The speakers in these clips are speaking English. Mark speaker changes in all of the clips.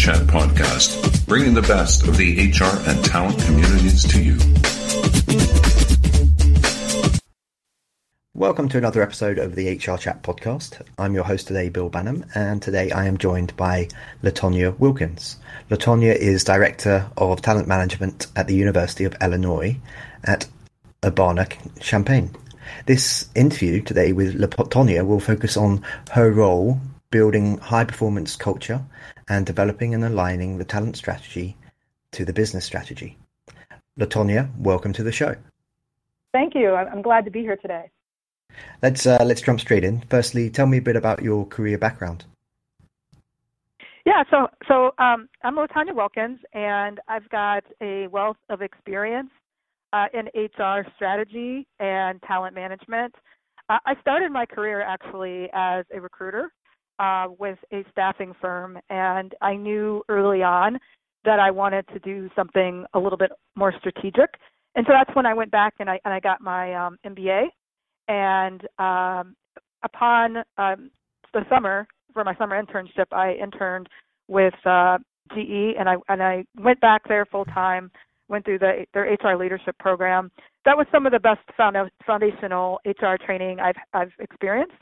Speaker 1: Chat podcast, bringing the best of the HR and talent communities to you.
Speaker 2: Welcome to another episode of the HR Chat podcast. I'm your host today, Bill Banham, and today I am joined by Latonya Wilkins. Latonya is Director of Talent Management at the University of Illinois at Urbana-Champaign. This interview today with Latonya will focus on her role building high performance culture and developing and aligning the talent strategy to the business strategy. Latonya, welcome to the show.
Speaker 3: Thank you. I'm glad to be here today.
Speaker 2: Let's uh, let's jump straight in. Firstly, tell me a bit about your career background.
Speaker 3: Yeah, so so um, I'm Latonya Wilkins, and I've got a wealth of experience uh, in HR strategy and talent management. Uh, I started my career actually as a recruiter uh, with a staffing firm, and I knew early on that I wanted to do something a little bit more strategic. And so that's when I went back and I and I got my um, MBA. And um, upon um, the summer for my summer internship, I interned with uh, GE, and I and I went back there full time went through the, their HR leadership program. That was some of the best foundational HR training I've, I've experienced.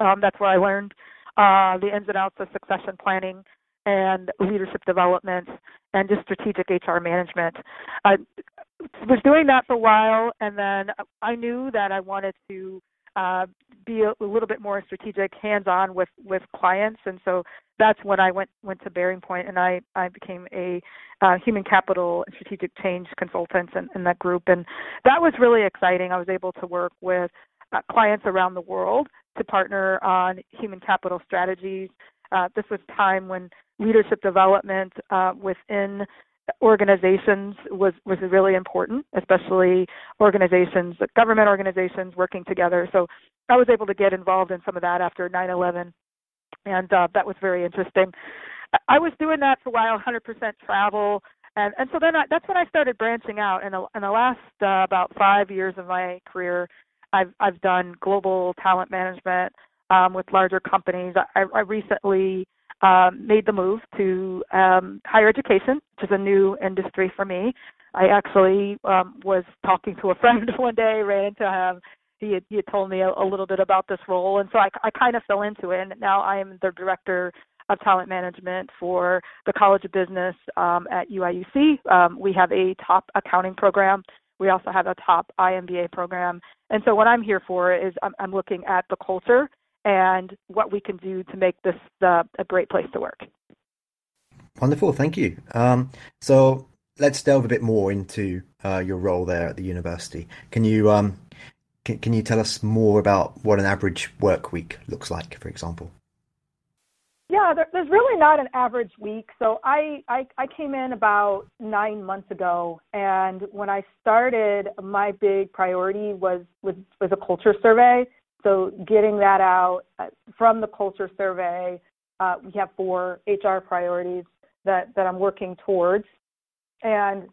Speaker 3: Um, that's where I learned uh, the ins and outs of succession planning and leadership development and just strategic HR management. I was doing that for a while, and then I knew that I wanted to uh, be a, a, little bit more strategic, hands-on with with clients, and so that's when I went went to BearingPoint, and I I became a uh, human capital and strategic change consultant in, in that group, and that was really exciting. I was able to work with uh, clients around the world to partner on human capital strategies. Uh, this was time when leadership development uh, within organizations was was really important, especially organizations, government organizations working together. So I was able to get involved in some of that after 9/11, and uh, that was very interesting. I was doing that for a while, 100% travel, and and so then I, that's when I started branching out. In the in the last uh, about five years of my career, I've I've done global talent management um, with larger companies. I, I recently um, made the move to um, higher education, which is a new industry for me. I actually um, was talking to a friend one day, ran into him. He had, he had told me a, a little bit about this role, and so I, I kind of fell into it. And now I am the director of talent management for the College of Business um, at UIUC. Um, we have a top accounting program. We also have a top IMBA program. And so what I'm here for is I'm, I'm looking at the culture and what we can do to make this uh, a great place to work.
Speaker 2: Wonderful, thank you. Um, so let's delve a bit more into uh, your role there at the university. Can you um, can, can you tell us more about what an average work week looks like, for example?
Speaker 3: Yeah, there, there's really not an average week. So I, I I came in about nine months ago, and when I started, my big priority was was was a culture survey. So getting that out uh, from the culture survey, uh, we have four HR priorities that, that I'm working towards. And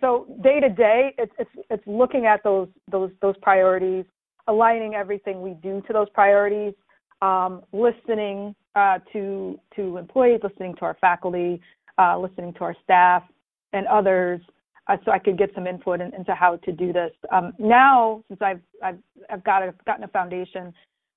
Speaker 3: so day to day, it's, it's, it's looking at those, those, those priorities, aligning everything we do to those priorities, um, listening uh, to, to employees, listening to our faculty, uh, listening to our staff and others, uh, so I could get some input in, into how to do this. Um, now, since I've I've, I've got a, gotten a foundation,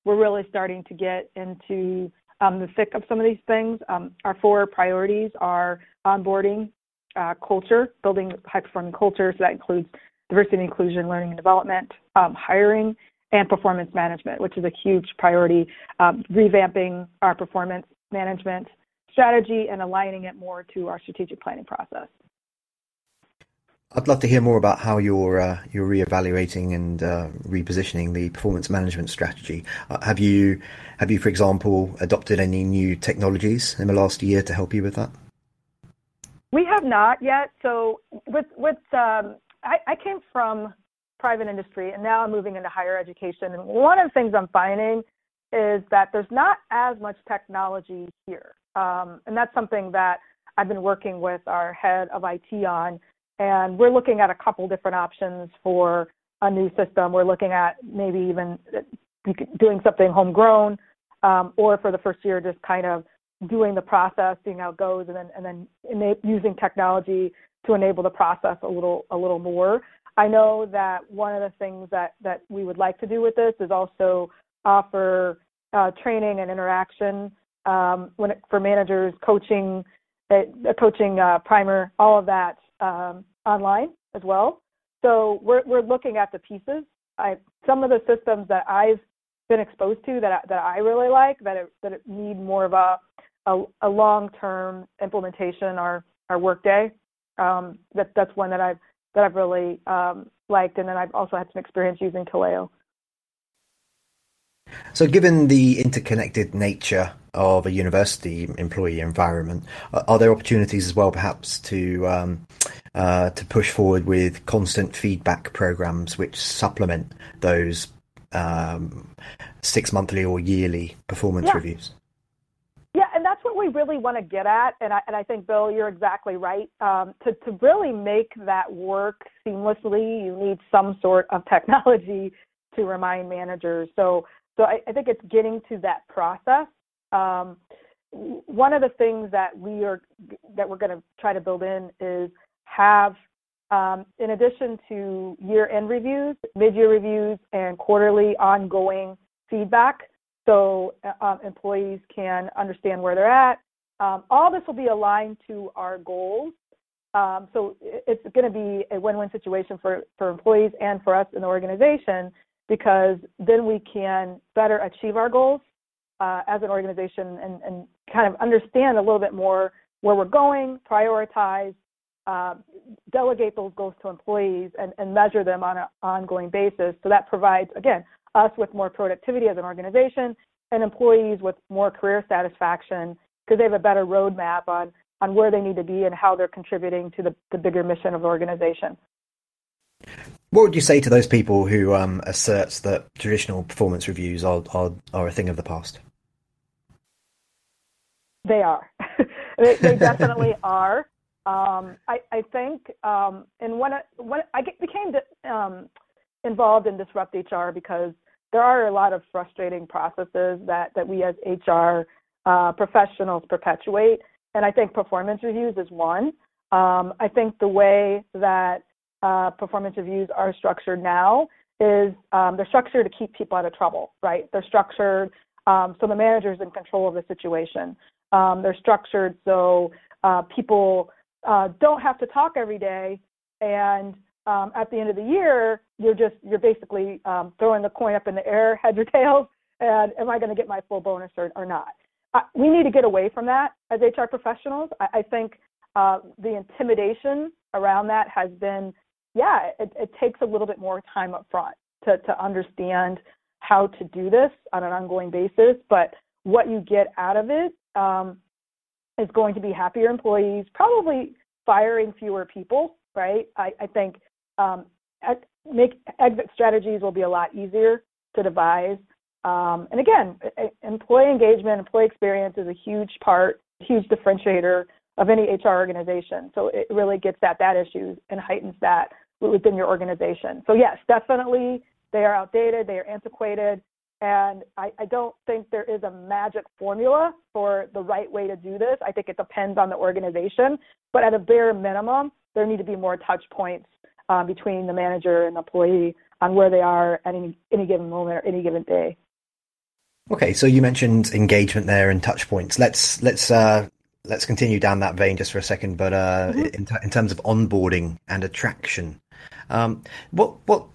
Speaker 3: we're really starting to get into um, the thick of some of these things. Um, our four priorities are onboarding, uh, culture, building high performing culture. So that includes diversity and inclusion, learning and development, um, hiring, and performance management, which is a huge priority. Um, revamping our performance management strategy and aligning it more to our strategic planning process.
Speaker 2: I'd love to hear more about how you're uh, you're reevaluating and uh, repositioning the performance management strategy. Uh, have you have you, for example, adopted any new technologies in the last year to help you with that?
Speaker 3: We have not yet. So with with um, I, I came from private industry and now I'm moving into higher education. And one of the things I'm finding is that there's not as much technology here, um, and that's something that I've been working with our head of IT on and we're looking at a couple different options for a new system. We're looking at maybe even doing something homegrown, um, or for the first year, just kind of doing the process, seeing how it goes, and then and then using technology to enable the process a little a little more. I know that one of the things that that we would like to do with this is also offer uh, training and interaction um, when it, for managers, coaching, a, uh, coaching uh, primer, all of that um, online as well. So we're we're looking at the pieces. I, some of the systems that I've been exposed to that that I really like that it, that it need more of a a, a long term implementation are our Workday. Um, that that's one that I've that I've really um, liked, and then I've also had some experience using Taleo.
Speaker 2: So, given the interconnected nature of a university employee environment, are there opportunities as well, perhaps, to um, uh, to push forward with constant feedback programs which supplement those um, six monthly or yearly performance
Speaker 3: yeah.
Speaker 2: reviews?
Speaker 3: Yeah, and that's what we really want to get at. And I, and I think, Bill, you're exactly right. Um, to, to really make that work seamlessly, you need some sort of technology to remind managers. So, so I, I think it's getting to that process. Um, one of the things that we are that we're going to try to build in is have, um, in addition to year-end reviews, mid-year reviews, and quarterly ongoing feedback so uh, um, employees can understand where they're at. Um, all this will be aligned to our goals. Um, so it's going to be a win-win situation for, for employees and for us in the organization because then we can better achieve our goals uh, as an organization and, and, kind of understand a little bit more where we're going, prioritize, uh, delegate those goals to employees, and, and measure them on an ongoing basis. So that provides, again, us with more productivity as an organization and employees with more career satisfaction because they have a better roadmap on, on where they need to be and how they're contributing to the, the bigger mission of the organization.
Speaker 2: What would you say to those people who um, asserts that traditional performance reviews are, are, are a thing of the past?
Speaker 3: They are. they, they, definitely are. Um, I, I, think, um, and when I, when I became um, involved in Disrupt HR because there are a lot of frustrating processes that, that we as HR uh, professionals perpetuate. And I think performance reviews is one. Um, I think the way that uh, performance reviews are structured now is um, they're structured to keep people out of trouble, right? They're structured um, so the manager's in control of the situation. Um, they're structured so uh, people uh, don't have to talk every day and um, at the end of the year, you're just you're basically um, throwing the coin up in the air, heads or tails, and am I going to get my full bonus or, or not? Uh, we need to get away from that as HR professionals. I, I think uh, the intimidation around that has been, yeah, it, it takes a little bit more time up front to, to understand how to do this on an ongoing basis. But what you get out of it um, is going to be happier employees, probably firing fewer people, right? I, I think um, make exit strategies will be a lot easier to devise. Um, and again, employee engagement, employee experience is a huge part, huge differentiator of any HR organization. So it really gets at that issue and heightens that within your organization. So yes, definitely they are outdated, they are antiquated, and I, I don't think there is a magic formula for the right way to do this. I think it depends on the organization, but at a bare minimum, there need to be more touch points uh, between the manager and the employee on where they are at any, any given moment or any given day.
Speaker 2: Okay, so you mentioned engagement there and touch points. Let's let's uh, let's continue down that vein just for a second. But uh, mm-hmm. in, t- in terms of onboarding and attraction, um, what what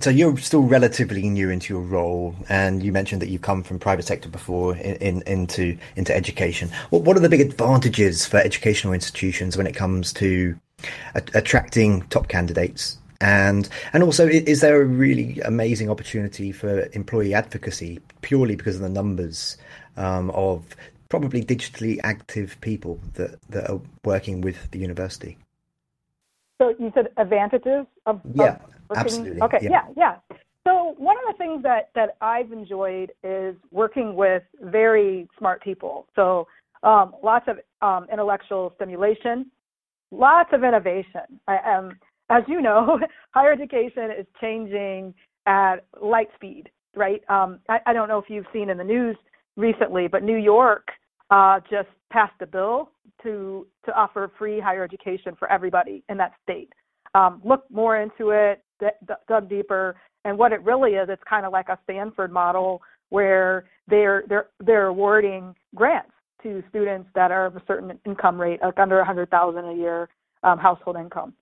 Speaker 2: so you're still relatively new into your role, and you mentioned that you've come from private sector before in, in, into into education. What what are the big advantages for educational institutions when it comes to attracting top candidates. And and also is there a really amazing opportunity for employee advocacy purely because of the numbers um, of probably digitally active people that that are working with the university?
Speaker 3: So you said advantages of
Speaker 2: yeah
Speaker 3: of
Speaker 2: absolutely.
Speaker 3: Okay
Speaker 2: yeah.
Speaker 3: yeah yeah. So one of the things that that i've enjoyed is working with very smart people. So um, lots of um, intellectual stimulation lots of innovation. I, um, as you know, higher education is changing at light speed, right? Um, I, I, don't know if you've seen in the news recently, but New York uh, just passed a bill to to offer free higher education for everybody in that state. Um, looked more into it, d- d- dug deeper, and what it really is, it's kind of like a Stanford model where they're they're they're awarding grants to students that are of a certain income rate, like under a hundred thousand a year um, household income.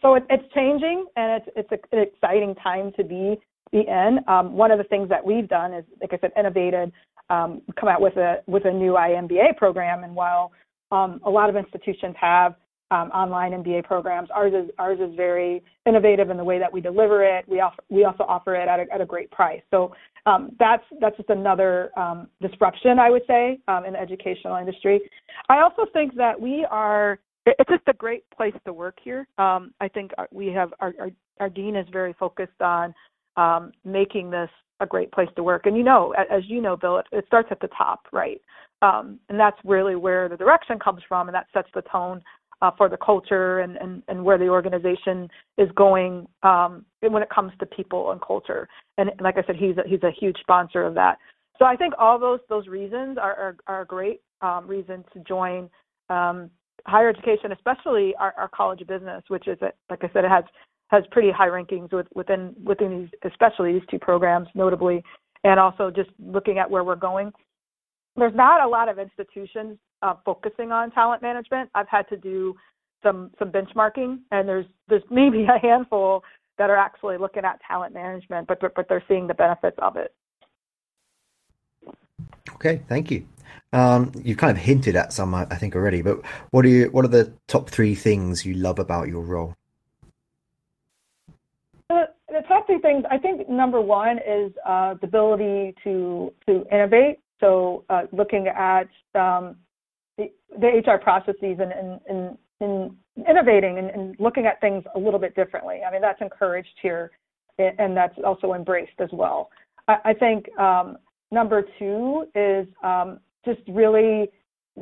Speaker 3: So it, it's changing, and it's it's an exciting time to be be in. Um, one of the things that we've done is, like I said, innovated, um, come out with a with a new IMBA program. And while um, a lot of institutions have um, online MBA programs, ours is ours is very innovative in the way that we deliver it. We offer we also offer it at a, at a great price. So um, that's that's just another um, disruption, I would say, in the educational industry. I also think that we are it's just a great place to work here. Um, I think we have our, our, our dean is very focused on um, making this a great place to work. And you know, as you know, Bill, it, it starts at the top, right? Um, and that's really where the direction comes from, and that sets the tone uh, for the culture and, and, and where the organization is going um, when it comes to people and culture. And like I said, he's a, he's a huge sponsor of that. So I think all those those reasons are are, are a great um, reason to join um, higher education, especially our, our college of business, which is, a, like I said, it has has pretty high rankings with, within within these, especially these two programs, notably, and also just looking at where we're going. There's not a lot of institutions uh, focusing on talent management. I've had to do some some benchmarking, and there's there's maybe a handful that are actually looking at talent management, but but, but they're seeing the benefits of it.
Speaker 2: Okay, thank you. Um, you've kind of hinted at some, I think, already. But what are you? What are the top three things you love about your role?
Speaker 3: The, the top three things, I think, number one is uh, the ability to to innovate. So, uh, looking at um, the, the, HR processes and, and, and, and innovating and, and, looking at things a little bit differently. I mean, that's encouraged here, and that's also embraced as well. I, I think um, number two is um, just really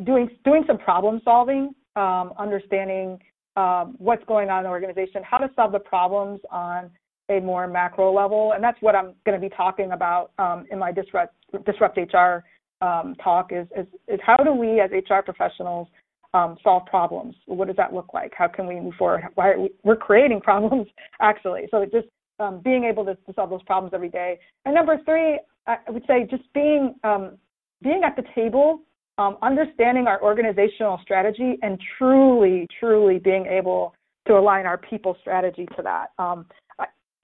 Speaker 3: doing doing some problem solving, um, understanding um, what's going on in the organization, how to solve the problems on a more macro level, and that's what I'm going to be talking about um, in my disrupt disrupt HR um, talk. Is, is is how do we as HR professionals um, solve problems? What does that look like? How can we move forward? Why are we, we're creating problems actually. So just um, being able to, to, solve those problems every day. And number three, I would say just being um, being at the table, um, understanding our organizational strategy, and truly, truly being able to align our people strategy to that. Um,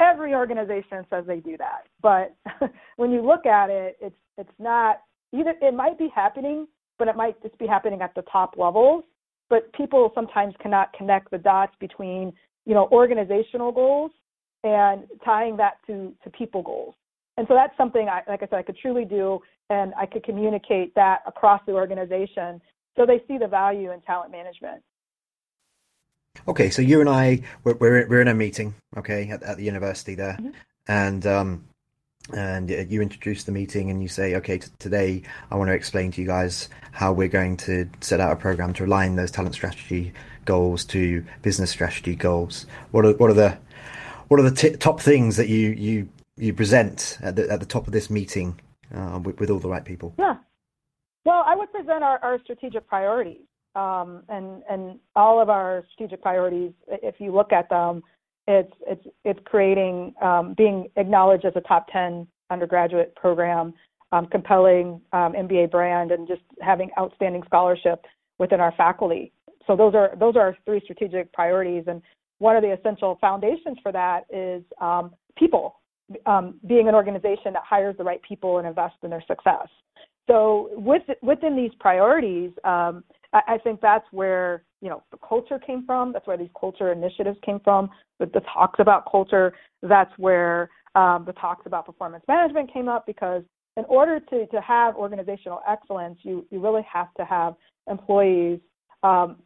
Speaker 3: every organization says they do that, but when you look at it, it's it's not either. It might be happening, but it might just be happening at the top levels. But people sometimes cannot connect the dots between you know organizational goals and tying that to to people goals. And so that's something I, like I said, I could truly do, and I could communicate that across the organization so they see the value in talent management.
Speaker 2: Okay, so you and I, we're we're, we're in a meeting, okay, at, at the university there, mm-hmm. and um, and you introduce the meeting and you say, okay, t- today I want to explain to you guys how we're going to set out a program to align those talent strategy goals to business strategy goals. What are what are the what are the t- top things that you you you present at the at the top of this meeting uh, with, with all the right people?
Speaker 3: Yeah. Well, I would present our, our strategic priorities, um, and and all of our strategic priorities. If you look at them, it's it's it's creating um, being acknowledged as a top ten undergraduate program, um, compelling um, MBA brand, and just having outstanding scholarship within our faculty. So those are those are our three strategic priorities, and one of the essential foundations for that is um, people um, being an organization that hires the right people and invests in their success. So with, within these priorities, um, I, I, think that's where you know the culture came from. That's where these culture initiatives came from. The, the talks about culture. That's where um, the talks about performance management came up because in order to, to have organizational excellence, you, you really have to have employees, um,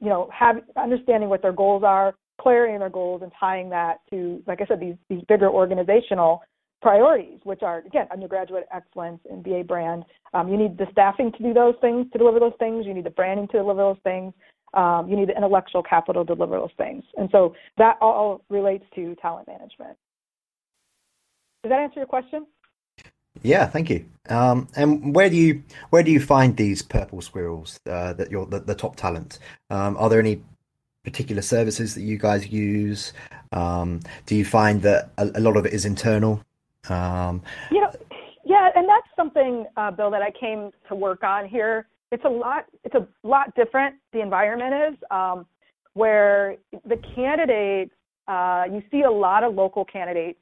Speaker 3: you know, have understanding what their goals are, clarity in their goals and tying that to, like I said, these, these bigger organizational priorities, which are, again, undergraduate excellence and BA brand. Um, you need the staffing to do those things, to deliver those things. You need the branding to deliver those things. Um, you need the intellectual capital to deliver those things. And so that all relates to talent management. Does that answer your question?
Speaker 2: Yeah, thank you. Um, and where do you where do you find these purple squirrels uh, that you're the, the top talent? Um, are there any particular services that you guys use? Um, do you find that a, a, lot of it is internal? Um,
Speaker 3: yeah, yeah, and that's something, uh, Bill, that I came to work on here. It's a lot. It's a lot different. The environment is um, where the candidates. Uh, you see a lot of local candidates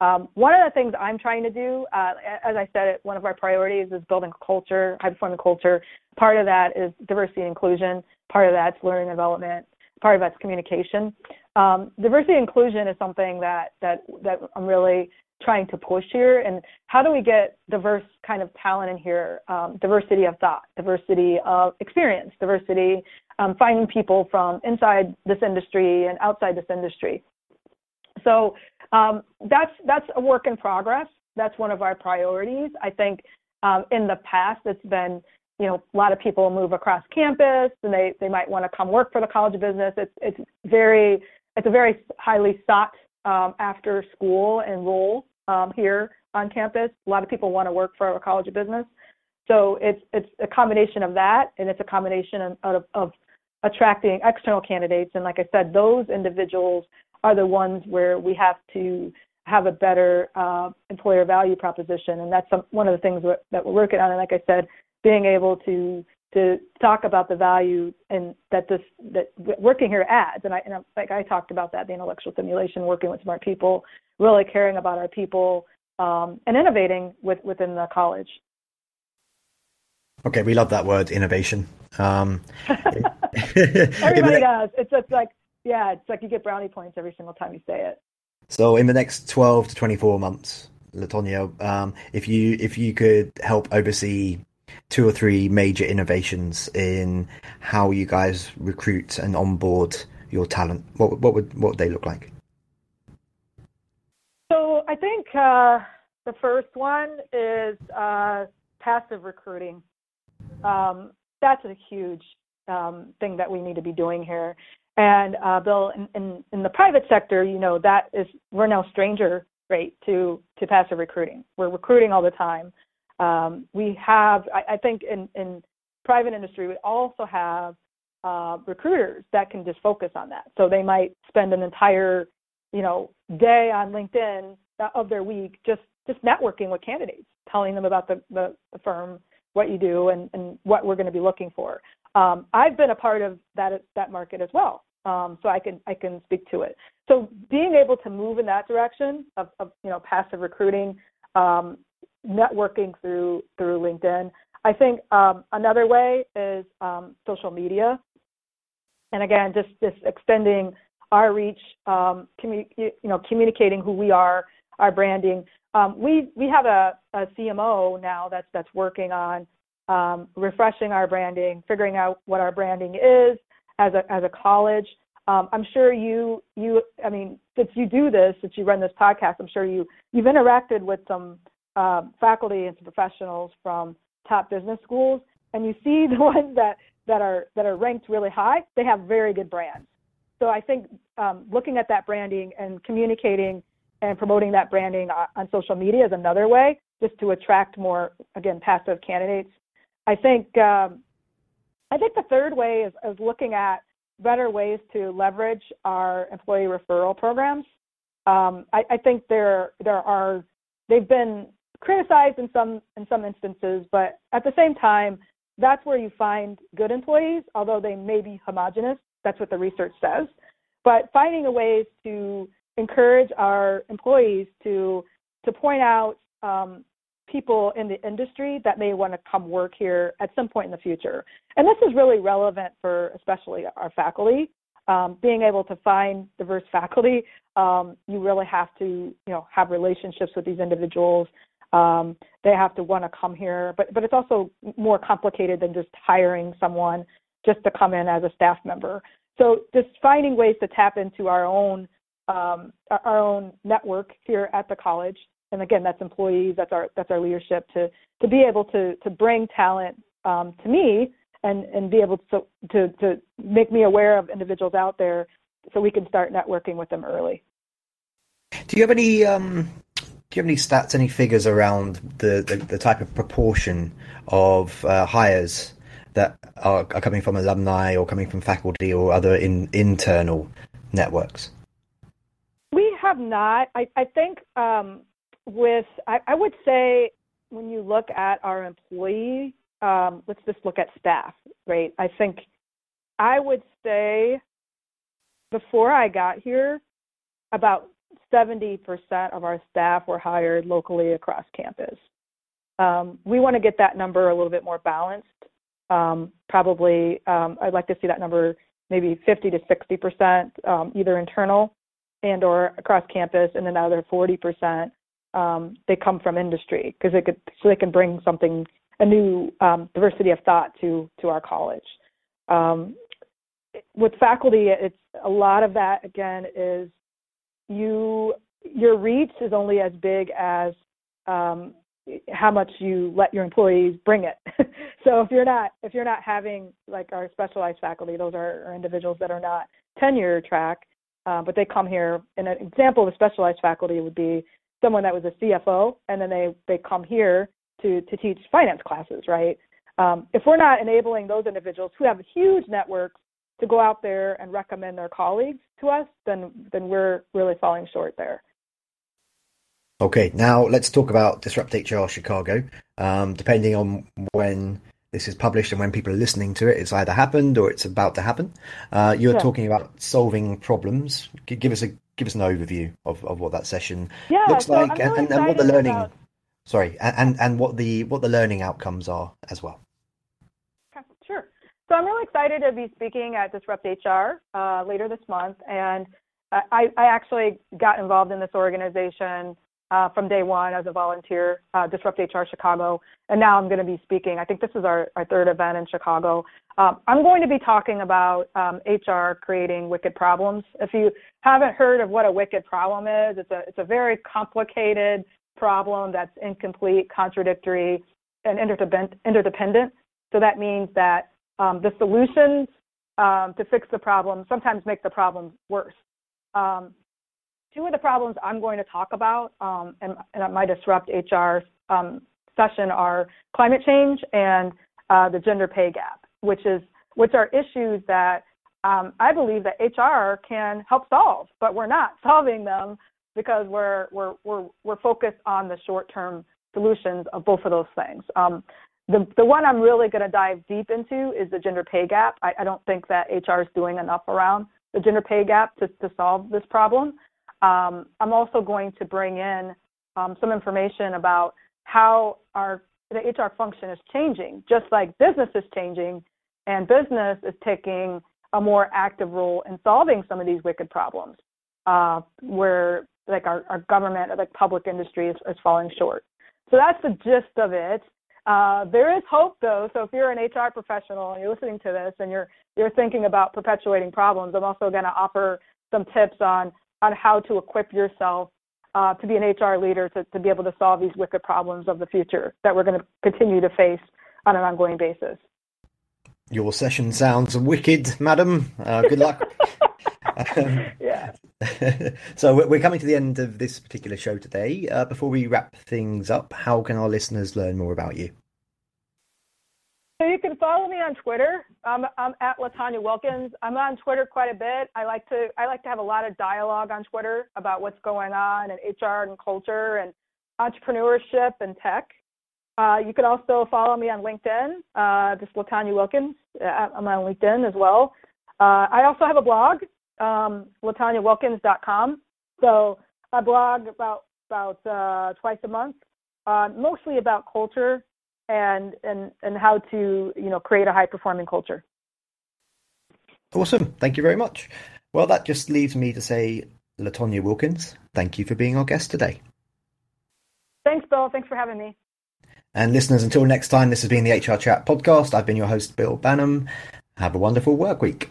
Speaker 3: um, one of the things I'm trying to do, uh, as I said, one of our priorities is building culture, high performing culture. Part of that is diversity and inclusion. Part of that's learning and development. Part of that's communication. Um, diversity and inclusion is something that that that I'm really trying to push here. And how do we get diverse kind of talent in here? Um, diversity of thought, diversity of experience, diversity, um, finding people from inside this industry and outside this industry. So um, that's that's a work in progress. That's one of our priorities. I think um, in the past it's been you know a lot of people move across campus and they they might want to come work for the College of Business. It's it's very it's a very highly sought um, after school and role um, here on campus. A lot of people want to work for a College of Business. So it's it's a combination of that, and it's a combination of, of, of attracting external candidates. And like I said, those individuals are the ones where we have to have a better uh, employer value proposition, and that's some, one of the things that we're working on. And like I said, being able to to talk about the value and that this that working here adds. And I and like I talked about that the intellectual stimulation, working with smart people, really caring about our people, um, and innovating with within the college.
Speaker 2: Okay, we love that word, innovation. Um,
Speaker 3: Everybody does. It's just like yeah, it's like you get brownie points every single time you say it.
Speaker 2: So in the next 12 to 24 months, Latonya, um, if you if you could help oversee two or three major innovations in how you guys recruit and onboard your talent, what what would what would they look like?
Speaker 3: So I think uh, the first one is uh, passive recruiting. Um, that's a huge um, thing that we need to be doing here. And uh, Bill, in, in, in the private sector, you know that is we're no stranger, right, to to passive recruiting. We're recruiting all the time. Um, we have, I, I think, in in private industry, we also have uh, recruiters that can just focus on that. So they might spend an entire, you know, day on LinkedIn of their week just just networking with candidates, telling them about the the, the firm, what you do, and and what we're going to be looking for. Um, I've been a part of that that market as well um, so I can I can speak to it. So being able to move in that direction of, of you know passive recruiting, um, networking through through LinkedIn. I think um, another way is um, social media, and again, just just extending our reach, um, commu- you know, communicating who we are, our branding. Um, we we have a, a CMO now that's that's working on refreshing our branding, figuring out what our branding is, as a as a college. Um, I'm sure you you I mean since you do this, since you run this podcast, I'm sure you you've interacted with some uh, faculty and professionals from top business schools, and you see the ones that that are that are ranked really high. They have very good brands. So I think um, looking at that branding and communicating and promoting that branding on social media is another way just to attract more again passive candidates. I think um, I think the third way is, is looking at better ways to leverage our employee referral programs. Um, I, I, think there there are they've been criticized in some in some instances, but at the same time, that's where you find good employees, although they may be homogenous. That's what the research says. But finding a ways to encourage our employees to to point out um, people in the industry that may want to come work here at some point in the future. And this is really relevant for especially our faculty. Um, being able to find diverse faculty, um, you really have to, you know, have relationships with these individuals. Um, they have to want to come here, but but it's also more complicated than just hiring someone just to come in as a staff member. So just finding ways to tap into our own um, our own network here at the college and again, that's employees, that's our that's our leadership to to be able to to bring talent um, to me and and be able to to to make me aware of individuals out there so we can start networking with them early.
Speaker 2: Do you have any um, do you have any stats, any figures around the, the, the type of proportion of uh, hires that are, are, coming from alumni or coming from faculty or other in, internal networks?
Speaker 3: We have not. I, I think um, with, I, I, would say when you look at our employee, um, let's just look at staff, right? I think I would say before I got here, about 70% of our staff were hired locally across campus. Um, we want to get that number a little bit more balanced. Um, probably, um, I'd like to see that number maybe 50 to 60 percent, um, either internal and or across campus, and then the other 40 percent um, they come from industry because they could so they can bring something a new um, diversity of thought to to our college. with faculty, it's a lot of that again is you your reach is only as big as um, how much you let your employees bring it. so if you're not if you're not having like our specialized faculty, those are, are individuals that are not tenure track, uh, but they come here. And an example of a specialized faculty would be someone that was a CFO, and then they they come here to to teach finance classes, right? Um, if we're not enabling those individuals who have huge networks to go out there and recommend their colleagues to us, then then we're really falling short there.
Speaker 2: Okay, now let's talk about Disrupt HR Chicago. Um, depending on when this is published and when people are listening to it, it's either happened or it's about to happen. Uh, you're talking about solving problems. Give us a give us an overview of, of what that session
Speaker 3: yeah,
Speaker 2: looks
Speaker 3: so
Speaker 2: like
Speaker 3: really
Speaker 2: and, and, what the learning.
Speaker 3: About...
Speaker 2: Sorry, and, and what the what the learning outcomes are as well.
Speaker 3: So I'm really excited to be speaking at Disrupt HR uh, later this month, and I, I, actually got involved in this organization uh, from day one as a volunteer, uh, Disrupt HR Chicago, and now I'm going to be speaking. I think this is our, our third event in Chicago. Um, I'm going to be talking about um, HR creating wicked problems. If you haven't heard of what a wicked problem is, it's a it's a very complicated problem that's incomplete, contradictory, and interdependent. So that means that um, the solutions um, to fix the problem sometimes make the problem worse. Um, two of the problems I'm going to talk about um, and my Disrupt HR um, session are climate change and uh, the gender pay gap, which is which are issues that um, I believe that HR can help solve, but we're not solving them because we're we're we're we're focused on the short-term solutions of both of those things. Um, the, the one I'm really going to dive deep into is the gender pay gap. I, I don't think that HR is doing enough around the gender pay gap to, to solve this problem. Um, I'm also going to bring in um, some information about how our the HR function is changing, just like business is changing, and business is taking a more active role in solving some of these wicked problems, uh, where like our, our government, like public industry, is, is falling short. So that's the gist of it. Uh, there is hope though. So if you're an HR professional and you're listening to this and you're you're thinking about perpetuating problems, I'm also going to offer some tips on on how to equip yourself uh, to be an HR leader to, to be able to solve these wicked problems of the future that we're going to continue to face on an ongoing basis.
Speaker 2: Your session sounds wicked, madam. Uh, good luck.
Speaker 3: um, yeah.
Speaker 2: so we're coming to the end of this particular show today. Uh, before we wrap things up, how can our listeners learn more about you?
Speaker 3: So you can follow me on Twitter. I'm, I'm at Latonya Wilkins. I'm on Twitter quite a bit. I like to I like to have a lot of dialogue on Twitter about what's going on in HR and culture and entrepreneurship and tech. Uh, you can also follow me on LinkedIn, uh, just Latonya Wilkins. Uh, I'm on LinkedIn as well. Uh, I also have a blog, um, LatonyaWilkins.com. So I blog about about uh, twice a month, uh, mostly about culture and and and how to you know create a high performing culture.
Speaker 2: Awesome, thank you very much. Well, that just leaves me to say, Latonya Wilkins, thank you for being our guest today.
Speaker 3: Thanks, Bill. Thanks for having me.
Speaker 2: And listeners, until next time, this has been the HR Chat podcast. I've been your host, Bill Banham. Have a wonderful work week.